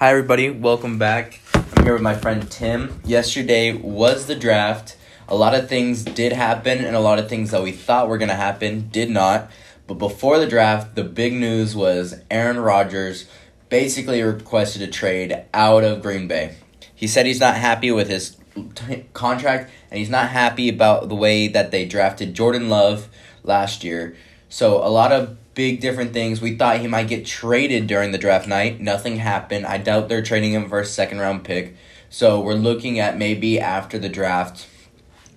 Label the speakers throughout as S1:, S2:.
S1: Hi, everybody. Welcome back. I'm here with my friend Tim. Yesterday was the draft. A lot of things did happen, and a lot of things that we thought were going to happen did not. But before the draft, the big news was Aaron Rodgers basically requested a trade out of Green Bay. He said he's not happy with his t- contract, and he's not happy about the way that they drafted Jordan Love last year. So, a lot of big different things. We thought he might get traded during the draft night. Nothing happened. I doubt they're trading him for a second round pick. So we're looking at maybe after the draft,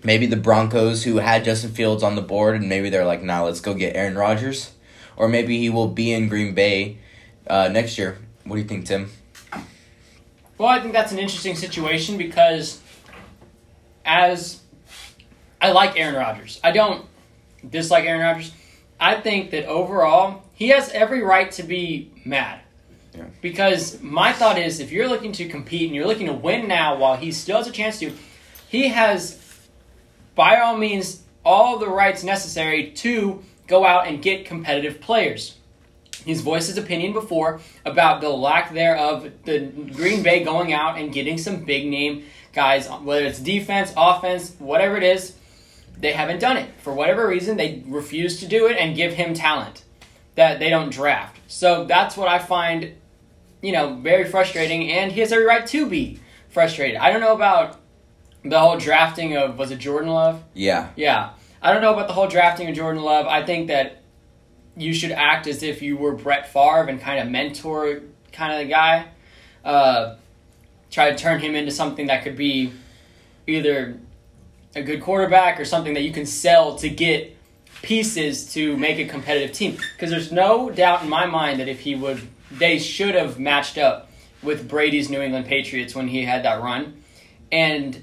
S1: maybe the Broncos who had Justin Fields on the board, and maybe they're like, nah, let's go get Aaron Rodgers. Or maybe he will be in Green Bay uh, next year. What do you think, Tim?
S2: Well, I think that's an interesting situation because as I like Aaron Rodgers. I don't dislike Aaron Rodgers. I think that overall, he has every right to be mad.
S1: Yeah.
S2: Because my thought is if you're looking to compete and you're looking to win now while he still has a chance to, he has, by all means, all the rights necessary to go out and get competitive players. He's voiced his opinion before about the lack there of the Green Bay going out and getting some big name guys, whether it's defense, offense, whatever it is. They haven't done it. For whatever reason, they refuse to do it and give him talent that they don't draft. So that's what I find, you know, very frustrating, and he has every right to be frustrated. I don't know about the whole drafting of, was it Jordan Love?
S1: Yeah.
S2: Yeah. I don't know about the whole drafting of Jordan Love. I think that you should act as if you were Brett Favre and kind of mentor kind of the guy. Uh, try to turn him into something that could be either a good quarterback or something that you can sell to get pieces to make a competitive team. Because there's no doubt in my mind that if he would, they should have matched up with Brady's New England Patriots when he had that run, and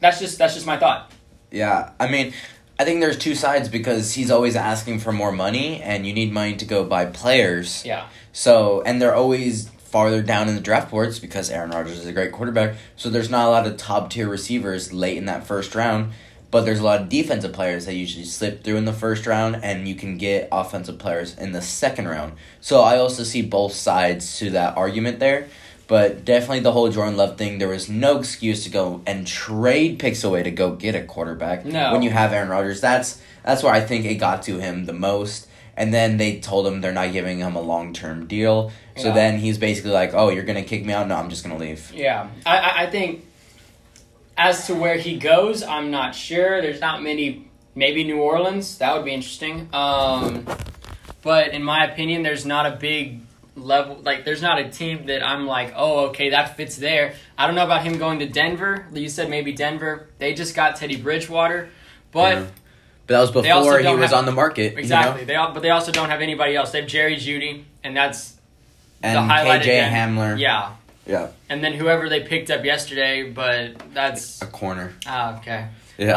S2: that's just that's just my thought.
S1: Yeah, I mean, I think there's two sides because he's always asking for more money, and you need money to go buy players.
S2: Yeah.
S1: So, and they're always farther down in the draft boards because Aaron Rodgers is a great quarterback. So there's not a lot of top tier receivers late in that first round, but there's a lot of defensive players that usually slip through in the first round, and you can get offensive players in the second round. So I also see both sides to that argument there. But definitely the whole Jordan Love thing, there was no excuse to go and trade picks away to go get a quarterback.
S2: No.
S1: When you have Aaron Rodgers, that's that's where I think it got to him the most. And then they told him they're not giving him a long term deal. So
S2: Yeah.
S1: then he's basically like, "Oh, you're gonna kick me out? No, I'm just gonna leave."
S2: Yeah, I, I, I think as to where he goes, I'm not sure. There's not many. Maybe New Orleans. That would be interesting. Um, but in my opinion, there's not a big level. Like, there's not a team that I'm like, oh, okay, that fits there. I don't know about him going to Denver. You said maybe Denver. They just got Teddy Bridgewater, but.
S1: But that was before he was
S2: have-
S1: on the market.
S2: Exactly.
S1: You know?
S2: They all, but they also don't have anybody else. They have Jerry Jeudy, and that's
S1: And
S2: the highlight
S1: KJ
S2: again.
S1: Hamler.
S2: Yeah.
S1: Yeah.
S2: And then whoever they picked up yesterday, but that's
S1: A corner.
S2: ah okay.
S1: Yeah.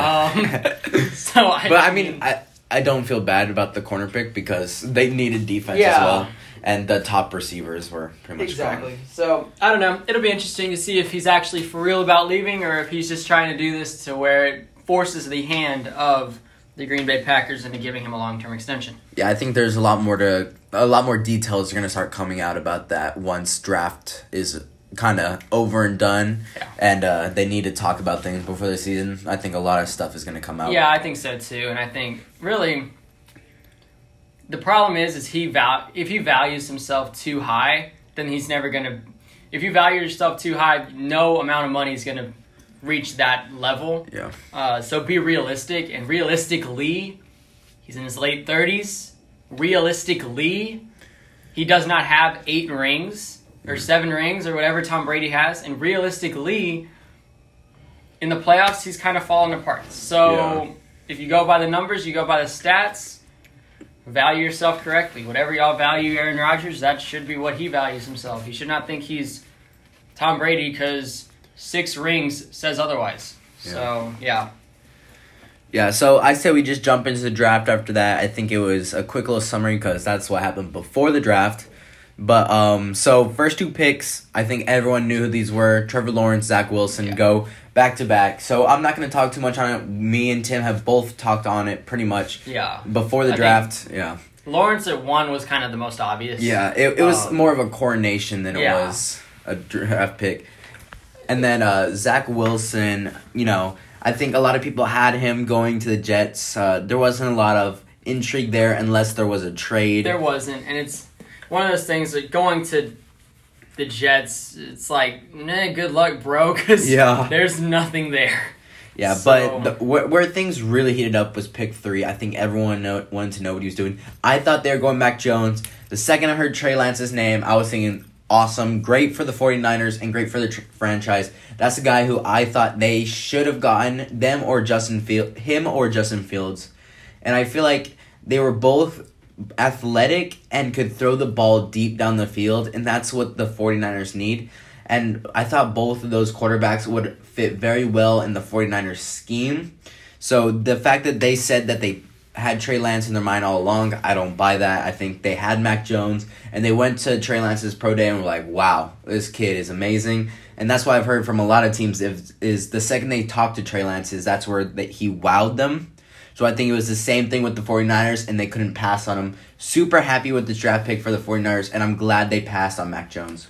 S2: Um, So I,
S1: but I mean, I, I don't feel bad about the corner pick because they needed defense as well. And the top receivers were pretty much
S2: exactly.
S1: gone.
S2: So I don't know. It'll be interesting to see if he's actually for real about leaving, or if he's just trying to do this to where it forces the hand of the Green Bay Packers into giving him a long term extension.
S1: Yeah, I think there's a lot more to a lot more details are gonna start coming out about that once draft is kind of over and done,
S2: Yeah.
S1: and uh, they need to talk about things before the season. I think a lot of stuff is gonna come out.
S2: Yeah, I think so too, and I think really the problem is is he val if he values himself too high, then he's never gonna. If you value yourself too high, no amount of money is gonna reach that level.
S1: Yeah.
S2: Uh, so be realistic, and realistically, he's in his late thirties. Realistically, he does not have eight rings or seven rings or whatever Tom Brady has, and realistically, in the playoffs, he's kind of fallen apart. So
S1: Yeah.
S2: if you go by the numbers, you go by the stats. Value yourself correctly. Whatever y'all value Aaron Rodgers, that should be what he values himself. He should not think he's Tom Brady because six rings says otherwise. So yeah,
S1: Yeah, so I say we just jump into the draft after that. I think it was a quick little summary because that's what happened before the draft. But um, so first two picks, I think everyone knew who these were. Trevor Lawrence, Zach Wilson
S2: Yeah.
S1: go back to back. So I'm not going to talk too much on it. Me and Tim have both talked on it pretty much
S2: yeah.
S1: before the
S2: I
S1: draft. Yeah,
S2: Lawrence at one was kind of the most obvious.
S1: yeah. It, it was
S2: Um,
S1: more of a coronation than it
S2: yeah.
S1: was. a draft pick. And then uh, Zach Wilson, you know, I think a lot of people had him going to the Jets. Uh, there wasn't a lot of intrigue there unless there was a trade.
S2: There wasn't, and it's one of those things that going to the Jets, it's like, nah, good luck, bro, because
S1: Yeah.
S2: there's nothing there.
S1: Yeah,
S2: So-
S1: but the, where, where things really heated up was pick three. I think everyone know, wanted to know what he was doing. I thought they were going Mac Jones. The second I heard Trey Lance's name, I was thinking, awesome, great for the 49ers and great for the tr- franchise. That's the guy who I thought they should have gotten, them or Justin Field, him or Justin Fields. And I feel like they were both athletic and could throw the ball deep down the field, and that's what the 49ers need. And I thought both of those quarterbacks would fit very well in the 49ers scheme. So the fact that they said that they had Trey Lance in their mind all along, I don't buy that. I think they had Mac Jones and they went to Trey Lance's pro day and were like, "Wow, this kid is amazing." And that's why I've heard from a lot of teams is, is the second they talked to Trey Lance is that's where that he wowed them. So I think it was the same thing with the 49ers and they couldn't pass on him. Super happy with this draft pick for the 49ers and I'm glad they passed on Mac Jones.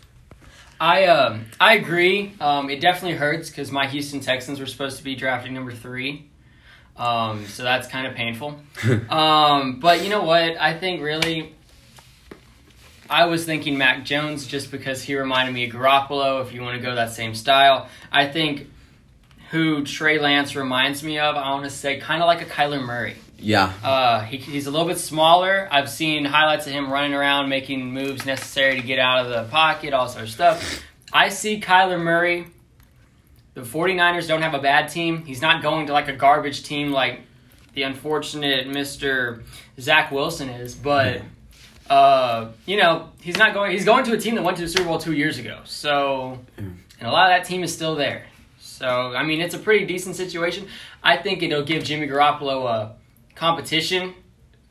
S2: I um I agree. Um, it definitely hurts because my Houston Texans were supposed to be drafting number three, um, so that's kind of painful. um, but you know what? I think really, I was thinking Mac Jones just because he reminded me of Garoppolo. If you want to go that same style, I think who Trey Lance reminds me of. I want to say kind of like a Kyler Murray.
S1: Yeah.
S2: Uh, he, he's a little bit smaller. I've seen highlights of him running around, making moves necessary to get out of the pocket, all sort of stuff. I see Kyler Murray. The 49ers don't have a bad team. He's not going to like a garbage team like the unfortunate Mr. Zach Wilson is, but uh, you know, he's not going he's going to a team that went to the Super Bowl 2 years ago. So and a lot of that team is still there. So, I mean, it's a pretty decent situation. I think it'll give Jimmy Garoppolo a competition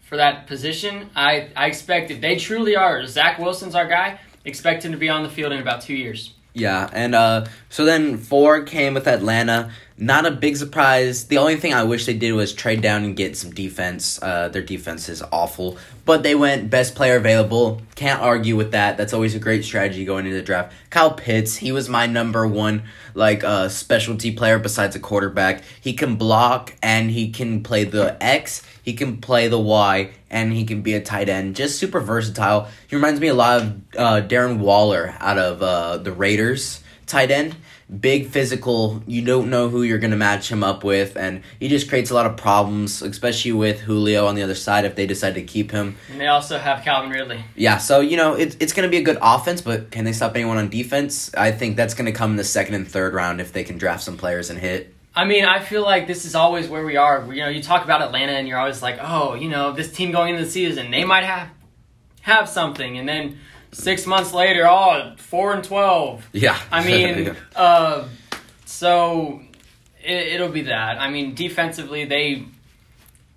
S2: for that position. I, I expect if they truly are, Zach Wilson's our guy, expect him to be on the field in about two years.
S1: Yeah, and uh, so then four came with Atlanta. Not a big surprise. The only thing I wish they did was trade down and get some defense. Uh, their defense is awful, but they went best player available. Can't argue with that. That's always a great strategy going into the draft. Kyle Pitts, he was my number one like uh, specialty player besides a quarterback. He can block and he can play the X. He can play the Y and he can be a tight end. Just super versatile. He reminds me a lot of uh, Darren Waller out of uh, the Raiders tight end. Big physical. You don't know who you're going to match him up with, and he just creates a lot of problems, especially with Julio on the other side if they decide to keep him.
S2: And they also have Calvin Ridley.
S1: Yeah, so you know it's it's going to be a good offense, but can they stop anyone on defense? I think that's going to come in the second and third round if they can draft some players and hit.
S2: I mean, I feel like this is always where we are. You know, you talk about Atlanta, and you're always like, oh, you know, this team going into the season, they might have have something, and then six months later, oh, four and twelve.
S1: Yeah,
S2: I mean, uh, so it, it'll be that. I mean, defensively, they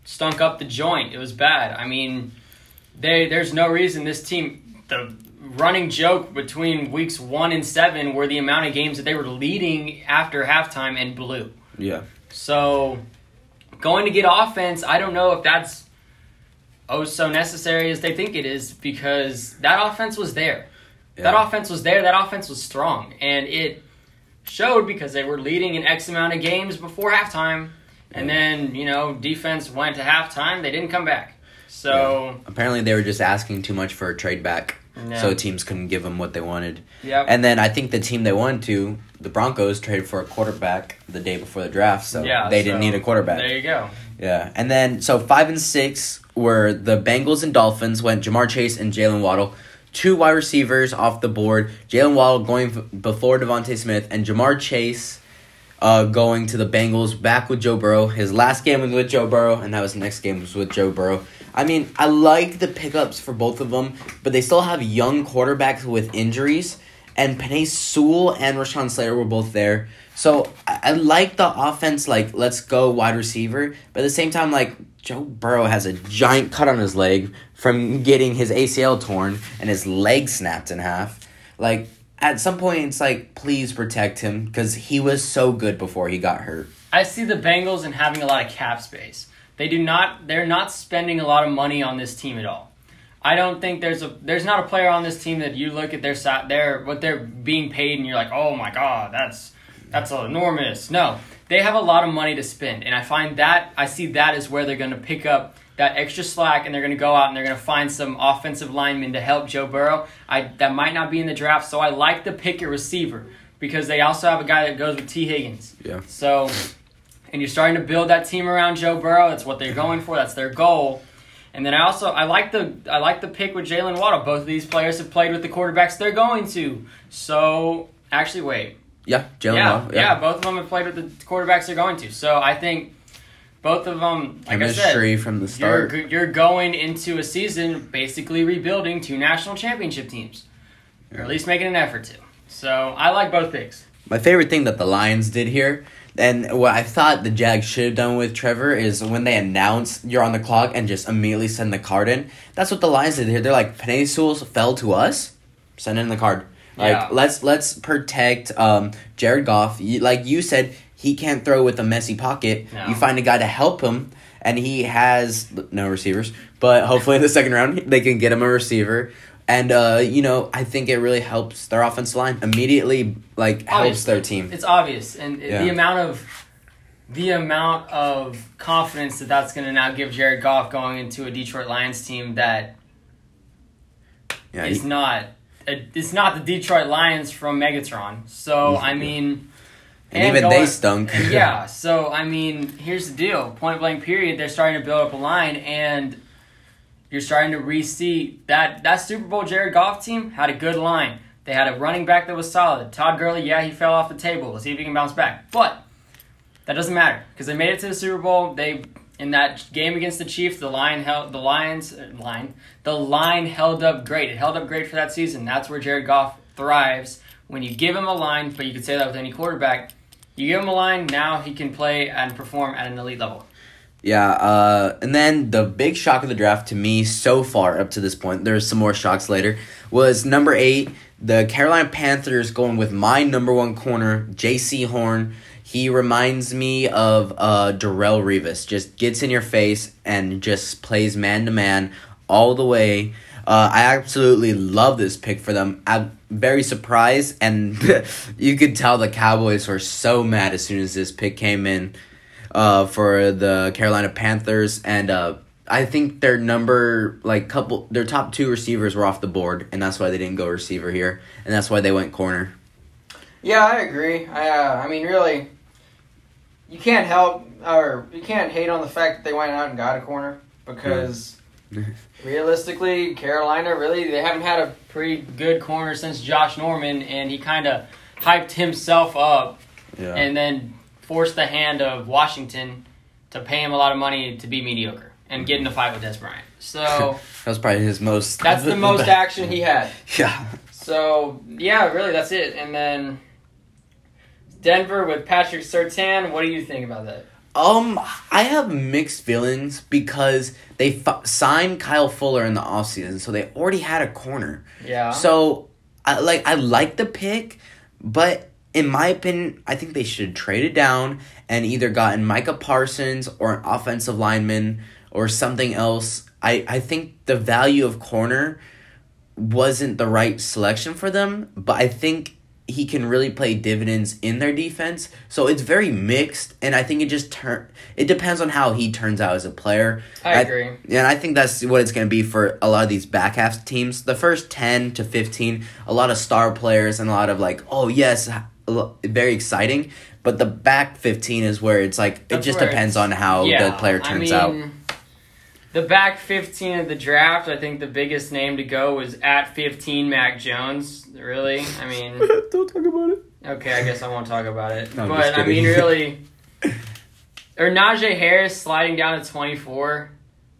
S2: stunk up the joint. It was bad. I mean, they there's no reason this team the running joke between weeks one and seven were the amount of games that they were leading after halftime and blew.
S1: yeah,
S2: So going to get offense, I don't know if that's oh so necessary as they think it is because that offense was there. That offense was there. That offense was strong, and it showed because they were leading in X amount of games before halftime, and then you know defense went to halftime. They didn't come back. So
S1: apparently they were just asking too much for a trade back,
S2: Yeah.
S1: so teams couldn't give them what they wanted.
S2: yep.
S1: And then I think the team they wanted to, the Broncos, traded for a quarterback the day before the draft, so
S2: yeah,
S1: they didn't need a quarterback.
S2: There you go.
S1: Yeah, and then so five and six were the Bengals and Dolphins went Ja'Marr Chase and Jalen Waddle, two wide receivers off the board. Jalen Waddle going before DeVonta Smith and Ja'Marr Chase, uh, going to the Bengals back with Joe Burrow. His last game was with Joe Burrow, and now his next game was with Joe Burrow. I mean, I like the pickups for both of them, but they still have young quarterbacks with injuries. And Penei Sewell and Rashawn Slater were both there. So I, I like the offense, like, let's go wide receiver. But at the same time, like, Joe Burrow has a giant cut on his leg from getting his ACL torn and his leg snapped in half. Like, at some point, it's like, please protect him because he was so good before he got hurt.
S2: I see the Bengals and having a lot of cap space. They do not. They're not spending a lot of money on this team at all. I don't think there's a there's not a player on this team that you look at their side their what they're being paid and you're like, oh my god, that's that's enormous. No, they have a lot of money to spend, and I find that I see that is where they're going to pick up that extra slack, and they're going to go out and they're going to find some offensive linemen to help Joe Burrow. I that might not be in the draft, so I like the pick at receiver because they also have a guy that goes with Tee Higgins.
S1: Yeah.
S2: So, and you're starting to build that team around Joe Burrow. That's what they're going for. That's their goal. And then I also I like the I like the pick with Jalen Waddle. Both of these players have played with the quarterbacks they're going to. So actually, wait.
S1: Yeah, Jalen
S2: Yeah,
S1: Waddle,
S2: yeah, Both of them have played with the quarterbacks they're going to. So I think both of them, like I said,
S1: Chemistry from the start.
S2: you're you're going into a season basically rebuilding two national championship teams, or at least making an effort to. So I like both picks.
S1: My favorite thing that the Lions did here, and what I thought the Jags should have done with Trevor is when they announce you're on the clock and just immediately send the card in. That's what the Lions did here. They're like, Penny fell to us, send in the card. Like
S2: Yeah.
S1: let's let's protect um, Jared Goff. Like you said, he can't throw with a messy pocket.
S2: No.
S1: You find a guy to help him, and he has no receivers. But hopefully in the second round they can get him a receiver. And uh, you know, I think it really helps their offense line immediately. Like helps their team.
S2: It's obvious, and
S1: Yeah.
S2: the amount of the amount of confidence that that's going to now give Jared Goff going into a Detroit Lions team that
S1: Yeah,
S2: is
S1: he-
S2: not Uh, it's not the Detroit Lions from Megatron. So I mean,
S1: and even they stunk.
S2: yeah. So I mean, here's the deal: point blank period. They're starting to build up a line, and you're starting to re-see that that Super Bowl Jared Goff team had a good line. They had a running back that was solid. Todd Gurley, yeah, he fell off the table. Let's see if he can bounce back. But that doesn't matter because they made it to the Super Bowl. They in that game against the Chiefs, the line held the Lions uh, line. The line held up great. It held up great for that season. That's where Jared Goff thrives when you give him a line. But you could say that with any quarterback. You give him a line, now he can play and perform at an elite level.
S1: Yeah, uh, and then the big shock of the draft to me so far up to this point, there's some more shocks later, was number eight, the Carolina Panthers going with my number one corner, Jaycee Horn. He reminds me of uh, Darrelle Revis. Just gets in your face and just plays man to man all the way. Uh, I absolutely love this pick for them. I'm very surprised, and you could tell the Cowboys were so mad as soon as this pick came in uh, for the Carolina Panthers, and uh, I think their number like couple their top two receivers were off the board, and that's why they didn't go receiver here, and that's why they went corner.
S3: Yeah, I agree. I, uh, I mean, really, you can't help or you can't hate on the fact that they went out and got a corner because realistically, Carolina really they haven't had a
S2: Pretty good corner since Josh Norman, and he kind of hyped himself up
S1: Yeah.
S2: and then forced the hand of Washington to pay him a lot of money to be mediocre and get in a fight with Dez Bryant. So
S1: that was probably his most.
S2: that's the most action he had.
S1: Yeah.
S2: So yeah, really, that's it. And then Denver with Patrick Surtain. What do you think about that?
S1: Um, I have mixed feelings because they f- signed Kyle Fuller in the offseason, so they already had a corner.
S2: Yeah.
S1: So, I like I like the pick, but in my opinion, I think they should have traded down and either gotten Micah Parsons or an offensive lineman or something else. I I think the value of corner wasn't the right selection for them, but I think he can really play dividends in their defense. So it's very mixed, and I think it just turn. It depends on how he turns out as a player.
S2: I agree.
S1: And I think that's what it's going to be for a lot of these back half teams. The first 10 to 15, a lot of star players and a lot of like, oh, yes, very exciting. But the back 15 is where it's like, it
S2: That's
S1: just depends on how
S2: Yeah,
S1: the player
S2: I
S1: turns
S2: mean,
S1: out.
S2: The back 15 of the draft, I think the biggest name to go was at 15, Mac Jones. Really? I mean,
S1: Don't talk about it.
S2: okay, I guess I won't talk about it.
S1: No,
S2: but, I mean, really. Or Najee Harris sliding down to 24.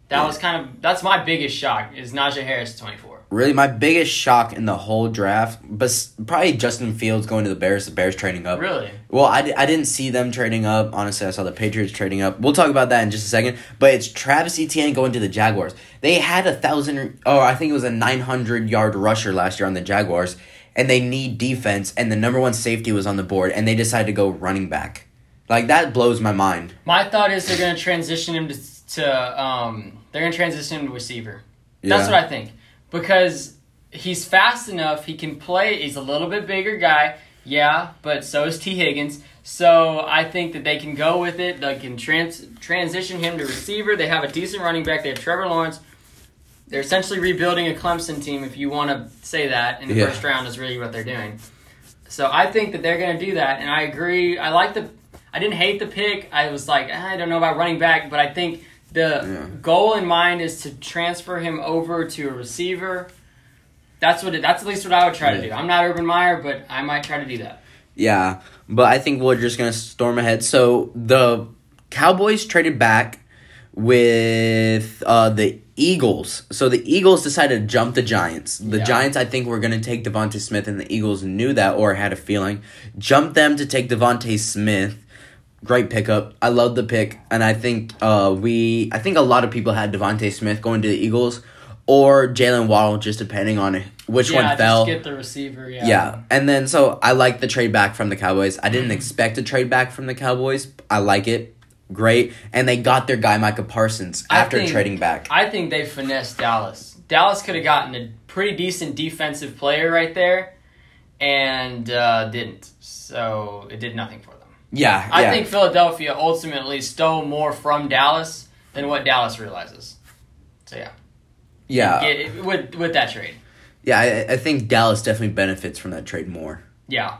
S2: That was kind of, that's my biggest shock, is Najee Harris 24.
S1: Really, my biggest shock in the whole draft, but probably Justin Fields going to the Bears, the Bears trading up.
S2: Really?
S1: Well, I, I didn't see them trading up. Honestly, I saw the Patriots trading up. We'll talk about that in just a second. But it's Travis Etienne going to the Jaguars. They had a thousand, oh, I think it was a 900 yard rusher last year on the Jaguars, and they need defense, and the number one safety was on the board, and they decided to go running back. Like, that blows my mind.
S2: My thought is they're going to transition him to, to um, they're going to transition him to receiver. That's what I think. Because he's fast enough, he can play. He's a little bit bigger guy, yeah, but so is Tee Higgins. So I think that they can go with it. They can trans- transition him to receiver. They have a decent running back. They have Trevor Lawrence. They're essentially rebuilding a Clemson team, if you want to say that. In the
S1: Yeah.
S2: first round is really what they're doing. So I think that they're going to do that, and I agree. I like the. I didn't hate the pick. I was like, "Ah, I don't know about running back, but I think the
S1: Yeah.
S2: goal in mind is to transfer him over to a receiver. That's what. It, that's at least what I would try to do. I'm not Urban Meyer, but I might try to do that.
S1: Yeah, but I think we're just gonna storm ahead. So the Cowboys traded back with uh, the Eagles. So the Eagles decided to jump the Giants. The
S2: Yeah.
S1: Giants, I think, were gonna take DeVonta Smith, and the Eagles knew that or had a feeling. Jumped them to take DeVonta Smith. Great pickup. I love the pick, and I think uh, we. I think a lot of people had DeVonta Smith going to the Eagles or Jalen Waddle, just depending on which
S2: yeah,
S1: one fell.
S2: just get the receiver. Yeah.
S1: Yeah. And then so I like the trade back from the Cowboys. I didn't
S2: Mhm.
S1: expect a trade back from the Cowboys. I like it. Great. And they got their guy Micah Parsons after
S2: think-
S1: trading back.
S2: I think they finessed Dallas. Dallas could have gotten a pretty decent defensive player right there, and uh, didn't. So it did nothing for them.
S1: Yeah.
S2: I
S1: yeah.
S2: think Philadelphia ultimately stole more from Dallas than what Dallas realizes. So yeah,
S1: yeah.
S2: With with that trade,
S1: Yeah, I, I think Dallas definitely benefits from that trade more.
S2: yeah,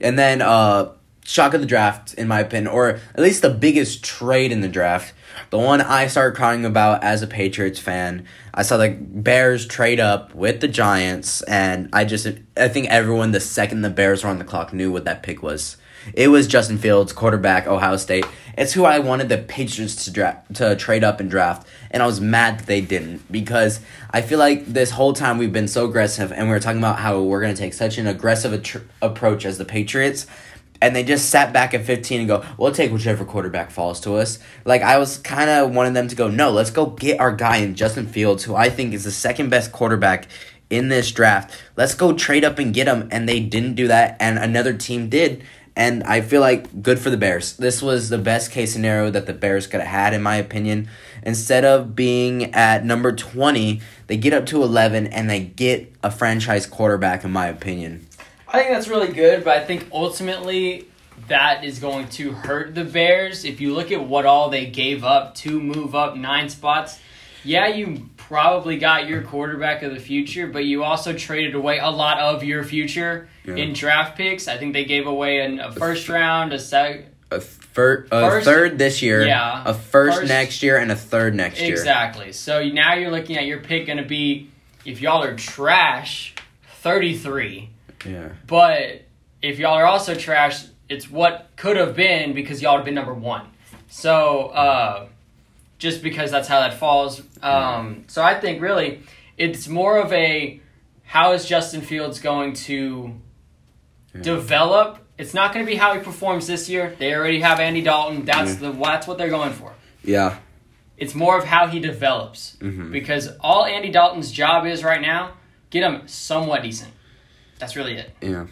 S1: And then uh shock of the draft in my opinion or at least the biggest trade in the draft. The one I started crying about as a Patriots fan. I saw the Bears trade up with the Giants and I just I think everyone the second the Bears were on the clock knew what that pick was. It was Justin Fields, quarterback, Ohio State. It's who I wanted the Patriots to draft to trade up and draft, and I was mad that they didn't because I feel like this whole time we've been so aggressive, and we were talking about how we're gonna take such an aggressive approach as the Patriots, and they just sat back at fifteen and go, "We'll take whichever quarterback falls to us." Like I was kind of wanting them to go, "No, let's go get our guy in Justin Fields, who I think is the second best quarterback." In this draft, let's go trade up and get him, and they didn't do that, and another team did, and I feel like good for the Bears. This was the best case scenario that the Bears could have had, in my opinion. Instead of being at number 20, they get up to 11 and they get a franchise quarterback, in my opinion.
S2: I think that's really good. But I think ultimately that is going to hurt the Bears. If you look at what all they gave up to move up nine spots, yeah, you probably got your quarterback of the future, but you also traded away a lot of your future
S1: Yeah.
S2: in draft picks. I think they gave away an, a first round, a sec.
S1: A, fir- a
S2: First-
S1: third this year,
S2: Yeah.
S1: a first,
S2: First-
S1: next year, and a third next year.
S2: Exactly. So now you're looking at your pick going to be, if y'all are trash, 33.
S1: Yeah.
S2: But if y'all are also trash, it's what could have been because y'all have been number one. So uh, just because that's how that falls. Um, so I think really it's more of a how is Justin Fields going to
S1: Yeah.
S2: develop? It's not going to be how he performs this year. They already have Andy Dalton. That's
S1: Yeah.
S2: the that's what they're going for.
S1: Yeah.
S2: It's more of how he develops
S1: Mhm.
S2: because all Andy Dalton's job is right now get him somewhat decent. That's really it.
S1: Yeah.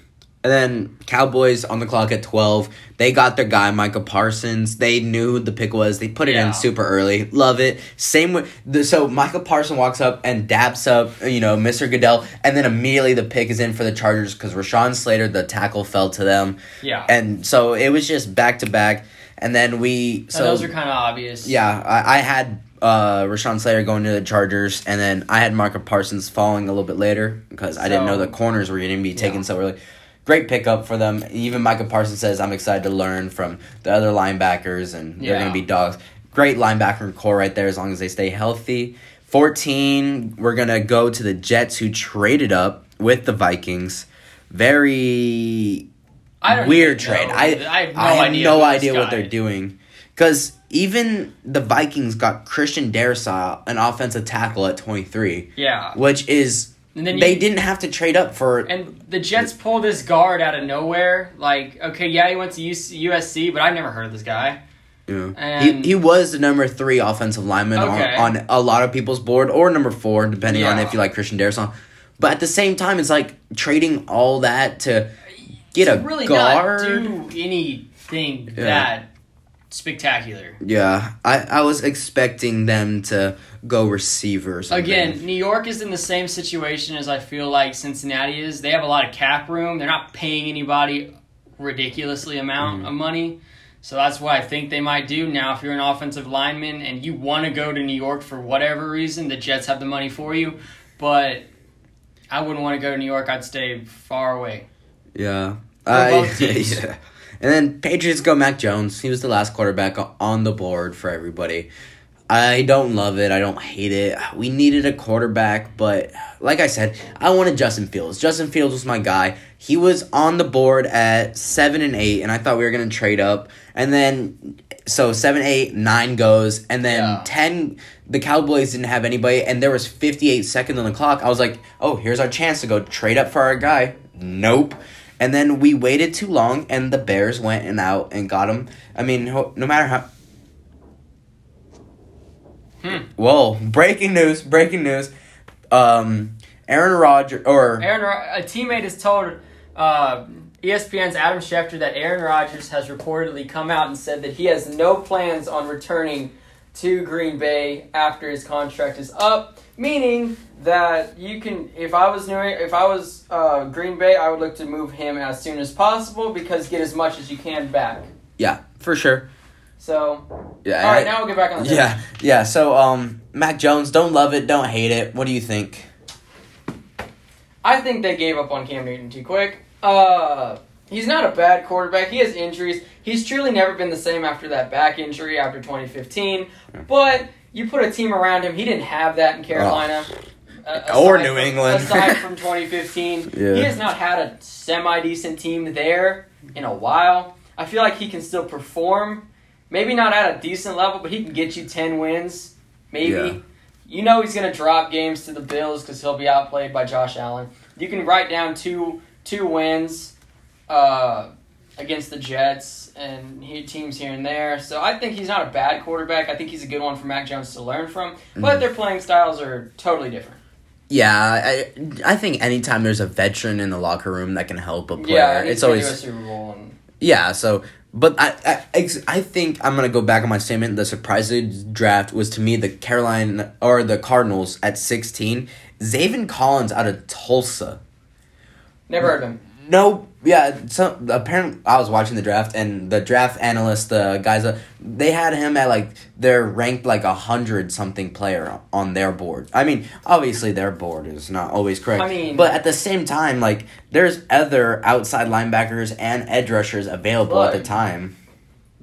S1: And then Cowboys on the clock at 12. They got their guy, Micah Parsons. They knew who the pick was. They put it
S2: Yeah.
S1: in super early. Love it. Same with. The, so Micah Parsons walks up and daps up, you know, Mr. Goodell. And then immediately the pick is in for the Chargers because Rashawn Slater, the tackle, fell to them.
S2: Yeah.
S1: And so it was just back to back. And then we.
S2: So
S1: So
S2: those are kind of obvious.
S1: yeah, I, I had uh, Rashawn Slater going to the Chargers, and then I had Micah Parsons falling a little bit later because I didn't know the corners were going to be taken
S2: Yeah.
S1: so early. Great pickup for them. Even Micah Parsons says, I'm excited to learn from the other linebackers, and they're going to be dogs. Great linebacker core right there as long as they stay healthy. 14, we're going to go to the Jets who traded up with the Vikings. Very
S2: I don't
S1: weird trade. I
S2: I have no
S1: I have
S2: idea.
S1: no idea what they're doing. Because even the Vikings got Christian Darrisaw, an offensive tackle at 23,
S2: Yeah.
S1: which is
S2: And then you,
S1: they didn't have to trade up for.
S2: And the Jets pulled this guard out of nowhere. Like, okay, yeah, he went to UC, USC, but I've never heard of this guy.
S1: know,
S2: and-
S1: he he was the number three offensive lineman
S2: Okay.
S1: on, on a lot of people's board, or number four, depending on if you like Christian Darrisaw. But at the same time, it's like trading all that to get
S2: to
S1: a
S2: really
S1: guard.
S2: do anything
S1: Yeah.
S2: that spectacular.
S1: Yeah, I, I was expecting them to go receiver. Or something.
S2: Again, New York is in the same situation as I feel like Cincinnati is. They have a lot of cap room. They're not paying anybody ridiculously amount
S1: Mm.
S2: of money. So that's what I think they might do. Now, if you're an offensive lineman and you want to go to New York for whatever reason, the Jets have the money for you. But I wouldn't want to go to New York. I'd stay far away.
S1: yeah, I, yeah. And then Patriots go Mac Jones. He was the last quarterback on the board for everybody. I don't love it. I don't hate it. We needed a quarterback, but like I said, I wanted Justin Fields. Justin Fields was my guy. He was on the board at seven and eight, and I thought we were gonna trade up. And then so seven, eight, nine goes, and then
S2: Yeah.
S1: ten. The Cowboys didn't have anybody, and there was fifty eight seconds on the clock. I was like, oh, here's our chance to go trade up for our guy. Nope. And then we waited too long, and the Bears went and out and got him. I mean, no matter how.
S2: Hmm.
S1: Whoa! Breaking news! Breaking news! Um, Aaron Rodgers or
S2: Aaron, a teammate has told uh, ESPN's Adam Schefter that Aaron Rodgers has reportedly come out and said that he has no plans on returning to Green Bay after his contract is up. Meaning that you can, if I was new, if I was uh, Green Bay, I would look to move him as soon as possible because get as much as you can back.
S1: yeah, for sure.
S2: So,
S1: Yeah.
S2: all right,
S1: I-
S2: now we'll get back on the
S1: yeah, yeah. So, um, Mac Jones, don't love it, don't hate it. What do you think?
S2: I think they gave up on Cam Newton too quick. Uh, he's not a bad quarterback. He has injuries. He's truly never been the same after that back injury after 2015. But you put a team around him. He didn't have that in Carolina. Uh,
S1: Or New
S2: from-
S1: England.
S2: aside from 2015,
S1: Yeah.
S2: he has not had a semi decent team there in a while. I feel like he can still perform. Maybe not at a decent level, but he can get you 10 wins. Maybe.
S1: Yeah.
S2: You know he's going to drop games to the Bills because he'll be outplayed by Josh Allen. You can write down two two wins uh, against the Jets and he, teams here and there. So I think he's not a bad quarterback. I think he's a good one for Mac Jones to learn from. But
S1: Mhm.
S2: their playing styles are totally different.
S1: Yeah, I I think anytime there's a veteran in the locker room that can help a player,
S2: Yeah,
S1: it's always
S2: a Super Bowl. And,
S1: Yeah, so but I, I I think I'm gonna go back on my statement. The surprising draft was to me the Carolina or the Cardinals at 16. Zaven Collins out of Tulsa.
S2: never heard of him.
S1: No, yeah. So apparently, I was watching the draft, and the draft analyst, the guys, uh, they had him at like they're ranked like a hundred something player on their board. I mean, obviously their board is not always correct.
S2: I mean-
S1: but at the same time, like there's other outside linebackers and edge rushers available at the time.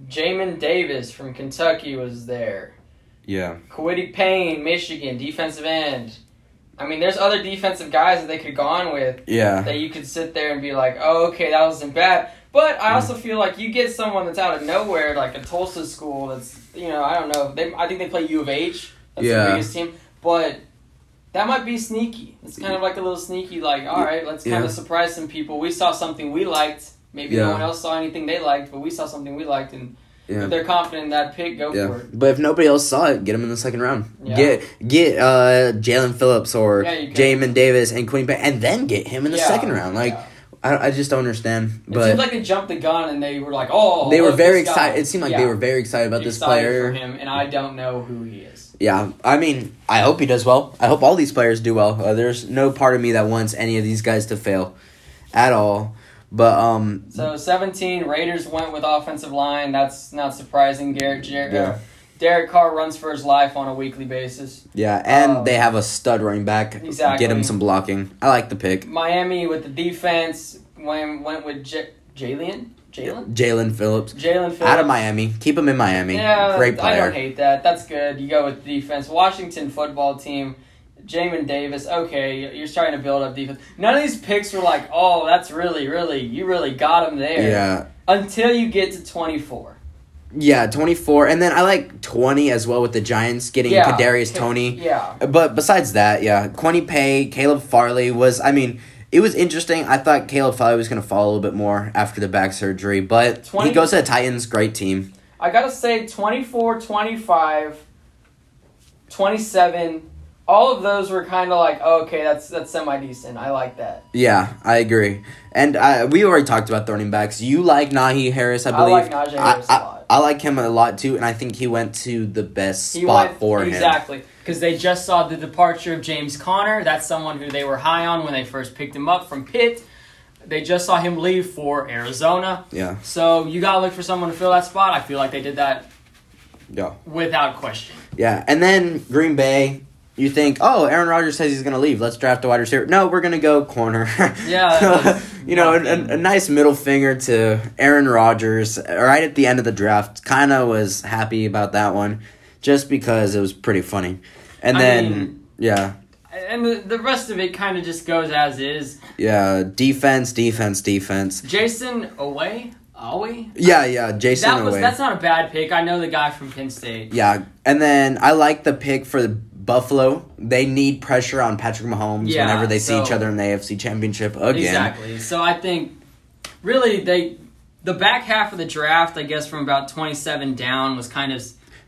S2: Jamin Davis from Kentucky was there.
S1: Yeah.
S2: Kwity Paye, Michigan, defensive end. I mean, there's other defensive guys that they could have gone with
S1: Yeah.
S2: that you could sit there and be like, oh, okay, that wasn't bad. But I hmm. also feel like you get someone that's out of nowhere, like a Tulsa school that's, you know, I don't know. They, I think they play U of H. That's
S1: Yeah.
S2: the biggest team. But that might be sneaky. It's kind of like a little sneaky, like, all right, let's kind
S1: Yeah.
S2: of surprise some people. We saw something we liked. Maybe
S1: Yeah.
S2: no one else saw anything they liked, but we saw something we liked. And
S1: Yeah.
S2: if they're confident in that pick, go
S1: Yeah,
S2: for it.
S1: but if nobody else saw it, get him in the second round.
S2: Yeah.
S1: Get get uh, Jaelan Phillips or
S2: Yeah.
S1: Jamin Davis and Paye, and then get him in the second round. Like. I, I just don't understand.
S2: It
S1: But
S2: seemed like they jumped the gun and they were like, "Oh,
S1: they were very excited. It seemed like they were very excited about this
S2: Excited
S1: player.
S2: for him, and I don't know who he is.
S1: Yeah, I mean, I hope he does well. I hope all these players do well. Uh, there's no part of me that wants any of these guys to fail, at all. But um,
S2: So 17 Raiders went with offensive line. That's not surprising. Garrett Jer-
S1: Yeah.
S2: Derek Carr runs for his life on a weekly basis.
S1: yeah, and
S2: Um,
S1: they have a stud running back.
S2: Exactly.
S1: Get him some blocking. I like the pick.
S2: Miami with the defense went went with J- Jalen Jalen
S1: Jaelan Phillips
S2: Jaelan Phillips
S1: out of Miami. Keep him in Miami.
S2: Yeah,
S1: Great player.
S2: I don't hate that. That's good. You go with the defense. Washington football team. Jamin Davis, okay, you're starting to build up defense. None of these picks were like, oh, that's really, really, you really got him there.
S1: Yeah.
S2: Until you get to 24.
S1: Yeah, 24. And then I like 20 as well with the Giants getting
S2: Yeah.
S1: Kadarius Toney.
S2: Yeah.
S1: But besides that, yeah, Kwity Paye, Caleb Farley was, I mean, it was interesting. I thought Caleb Farley was going to fall a little bit more after the back surgery, but
S2: 20
S1: he goes to the Titans, great team.
S2: I gotta say 24, 25, 27,
S3: all of those were kind of like, oh, okay, that's that's semi decent. I like that.
S1: Yeah, I agree. And uh, we already talked about running backs. You like Najee Harris, I believe.
S3: I like Najee Harris a
S1: I,
S3: lot.
S1: I like him a lot too, and I think he went to the best
S3: He
S1: spot
S3: went-
S1: for him.
S2: Exactly. Because they just saw the departure of James Conner. That's someone who they were high on when they first picked him up from Pitt. They just saw him leave for Arizona.
S1: Yeah,
S2: So you got to look for someone to fill that spot. I feel like they did that
S1: yeah,
S2: without question.
S1: yeah. And then Green Bay, you think, oh, Aaron Rodgers says he's going to leave. Let's draft a wide receiver. No, we're going to go corner.
S2: Yeah,
S1: you know, a, a, nice middle finger to Aaron Rodgers right at the end of the draft. Kind of was happy about that one, just because it was pretty funny. And
S2: I
S1: then,
S2: mean-
S1: yeah,
S2: And the, the rest of it kind of just goes as is.
S1: yeah, defense, defense, defense.
S2: Jayson Oweh, Awe.
S1: Yeah, yeah, Jason
S2: That was
S1: away.
S2: that's not a bad pick. I know the guy from Penn State.
S1: Yeah, and then I like the pick for the Buffalo. They need pressure on Patrick Mahomes
S2: Yeah,
S1: whenever they see each other in the AFC Championship again.
S2: Exactly. So I think really they the back half of the draft, I guess from about 27 down was kind of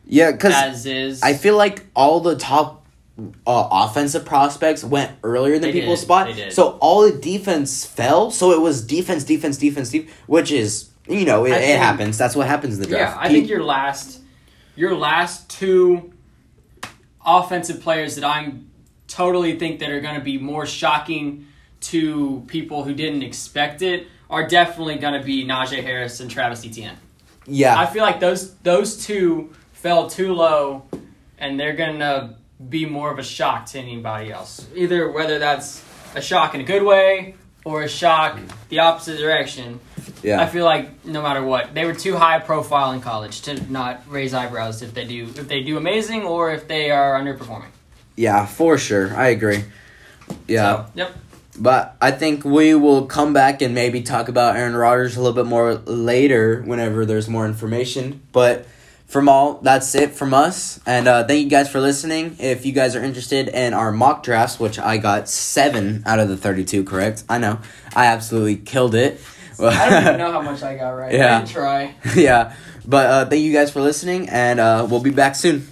S1: Yeah, because
S2: as is.
S1: I feel like all the top uh, offensive prospects went earlier than people's spot. So all the defense fell. So it was defense, defense, defense, defense, which is you know it,
S2: I
S1: it happens. That's what happens in the draft. yeah.
S2: I think your last your last two offensive players that I'm totally think that are going to be more shocking to people who didn't expect it are definitely going to be Najee Harris and Travis Etienne.
S1: yeah,
S2: I feel like those those two fell too low, and they're gonna be more of a shock to anybody else. Either whether that's a shock in a good way or a shock the opposite direction.
S1: yeah.
S2: I feel like no matter what, they were too high profile in college to not raise eyebrows if they do if they do amazing or if they are underperforming.
S1: Yeah, for sure. I agree. Yeah.
S2: So, yep.
S1: But I think we will come back and maybe talk about Aaron Rodgers a little bit more later whenever there's more information. But from all, that's it from us. And uh, thank you guys for listening. If you guys are interested in our mock drafts, which I got seven out of the 32 correct, I know. I absolutely killed it.
S3: I don't even know how much I got right.
S1: Yeah.
S3: I didn't try.
S1: yeah. But uh, thank you guys for listening, and uh, we'll be back soon.